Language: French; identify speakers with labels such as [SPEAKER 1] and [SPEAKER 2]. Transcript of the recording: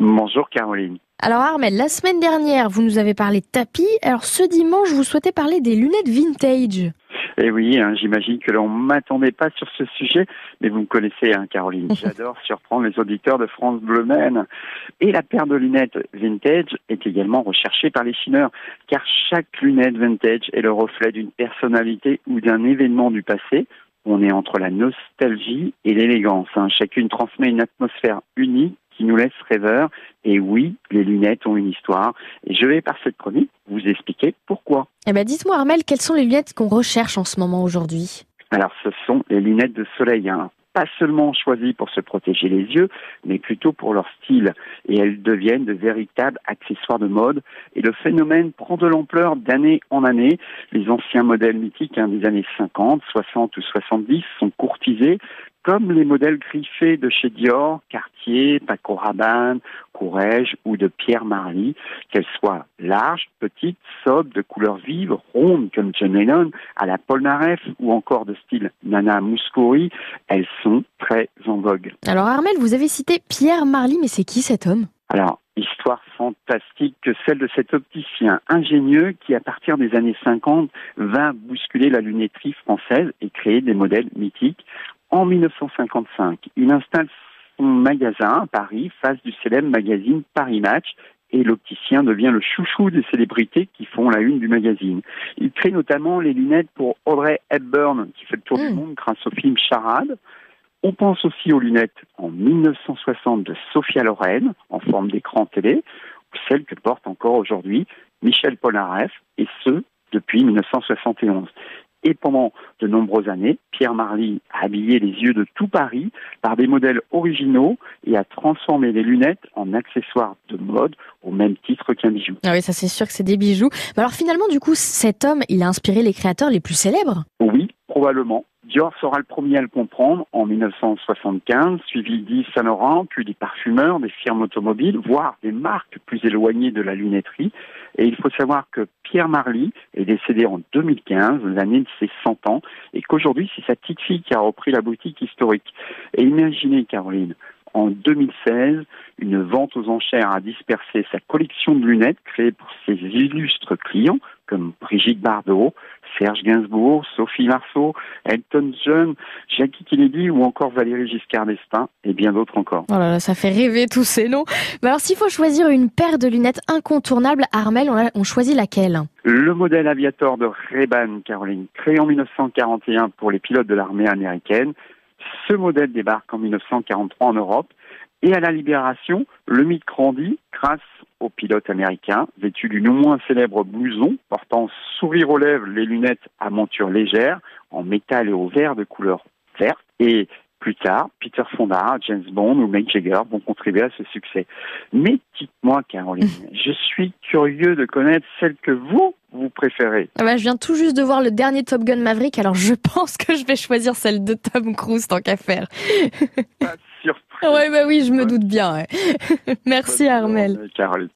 [SPEAKER 1] Bonjour Caroline.
[SPEAKER 2] Alors Armel, la semaine dernière, vous nous avez parlé de tapis. Alors ce dimanche, vous souhaitez parler des lunettes vintage.
[SPEAKER 1] Eh oui, hein, j'imagine que l'on m'attendait pas sur ce sujet, mais vous me connaissez, hein, Caroline. J'adore surprendre les auditeurs de France Bleu Maine. Et la paire de lunettes vintage est également recherchée par les chineurs, car chaque lunette vintage est le reflet d'une personnalité ou d'un événement du passé. On est entre la nostalgie et l'élégance. Hein. Chacune transmet une atmosphère unique qui nous laisse rêveurs. Et oui, les lunettes ont une histoire. Et je vais par cette chronique vous expliquer pourquoi.
[SPEAKER 2] Eh ben, dites-moi Armel, quelles sont les lunettes qu'on recherche en ce moment aujourd'hui?
[SPEAKER 1] Alors, ce sont les lunettes de soleil. Hein pas seulement choisies pour se protéger les yeux, mais plutôt pour leur style. Et elles deviennent de véritables accessoires de mode. Et le phénomène prend de l'ampleur d'année en année. Les anciens modèles mythiques hein, des années 50, 60 ou 70 sont courtisés comme les modèles griffés de chez Dior, Cartier, Paco Rabanne, Courrèges ou de Pierre Marly, qu'elles soient larges, petites, sobres, de couleur vive, rondes comme John Lennon, à la Polnareff ou encore de style Nana Mouskouri, elles sont très en vogue.
[SPEAKER 2] Alors Armel, vous avez cité Pierre Marly, mais c'est qui cet homme?
[SPEAKER 1] Alors, histoire fantastique que celle de cet opticien ingénieux qui, à partir des années 50, vint bousculer la lunetterie française et créer des modèles mythiques en 1955. Il installe son magasin à Paris, face du célèbre magazine Paris Match, et l'opticien devient le chouchou des célébrités qui font la une du magazine. Il crée notamment les lunettes pour Audrey Hepburn, qui fait le tour du hmm. monde grâce au film Charade. On pense aussi aux lunettes en 1960 de Sophia Loren, en forme d'écran télé, ou celles que porte encore aujourd'hui Michel Polnareff, et ce, depuis 1971. Et pendant de nombreuses années, Pierre Marly a habillé les yeux de tout Paris par des modèles originaux et a transformé les lunettes en accessoires de mode au même titre qu'un bijou.
[SPEAKER 2] Ah oui, ça c'est sûr que c'est des bijoux. Mais alors finalement, du coup, cet homme, il a inspiré les créateurs les plus célèbres?
[SPEAKER 1] Oui, probablement. Dior sera le premier à le comprendre en 1975, suivi d'Yves Saint Laurent, puis des parfumeurs, des firmes automobiles, voire des marques plus éloignées de la lunetterie. Et il faut savoir que Pierre Marly est décédé en 2015, l'année de ses 100 ans, et qu'aujourd'hui c'est sa petite fille qui a repris la boutique historique. Et imaginez, Caroline, en 2016, une vente aux enchères a dispersé sa collection de lunettes créée pour ses illustres clients comme Brigitte Bardot, Serge Gainsbourg, Sophie Marceau, Elton John, Jackie Kennedy ou encore Valérie Giscard d'Estaing et bien d'autres encore.
[SPEAKER 2] Oh là là, ça fait rêver tous ces noms. Mais alors s'il faut choisir une paire de lunettes incontournables, Armel, on, choisit laquelle?
[SPEAKER 1] Le modèle aviator de Ray-Ban, Caroline, créé en 1941 pour les pilotes de l'armée américaine, ce modèle débarque en 1943 en Europe et à la Libération, le mythe grandit grâce au pilote américain, vêtu du non moins célèbre blouson, portant sourire aux lèvres, les lunettes à monture légère, en métal et au vert de couleur verte. Et plus tard, Peter Fonda, James Bond ou Mick Jagger vont contribuer à ce succès. Mais dites-moi, Caroline, je suis curieux de connaître celle que vous, vous préférez.
[SPEAKER 2] Ah bah, je viens tout juste de voir le dernier Top Gun Maverick, alors je pense que je vais choisir celle de Tom Cruise tant qu'à faire.
[SPEAKER 1] Pas surprise.
[SPEAKER 2] Ouais, bah oui, je me doute bien. Merci Armel.
[SPEAKER 1] Caroline.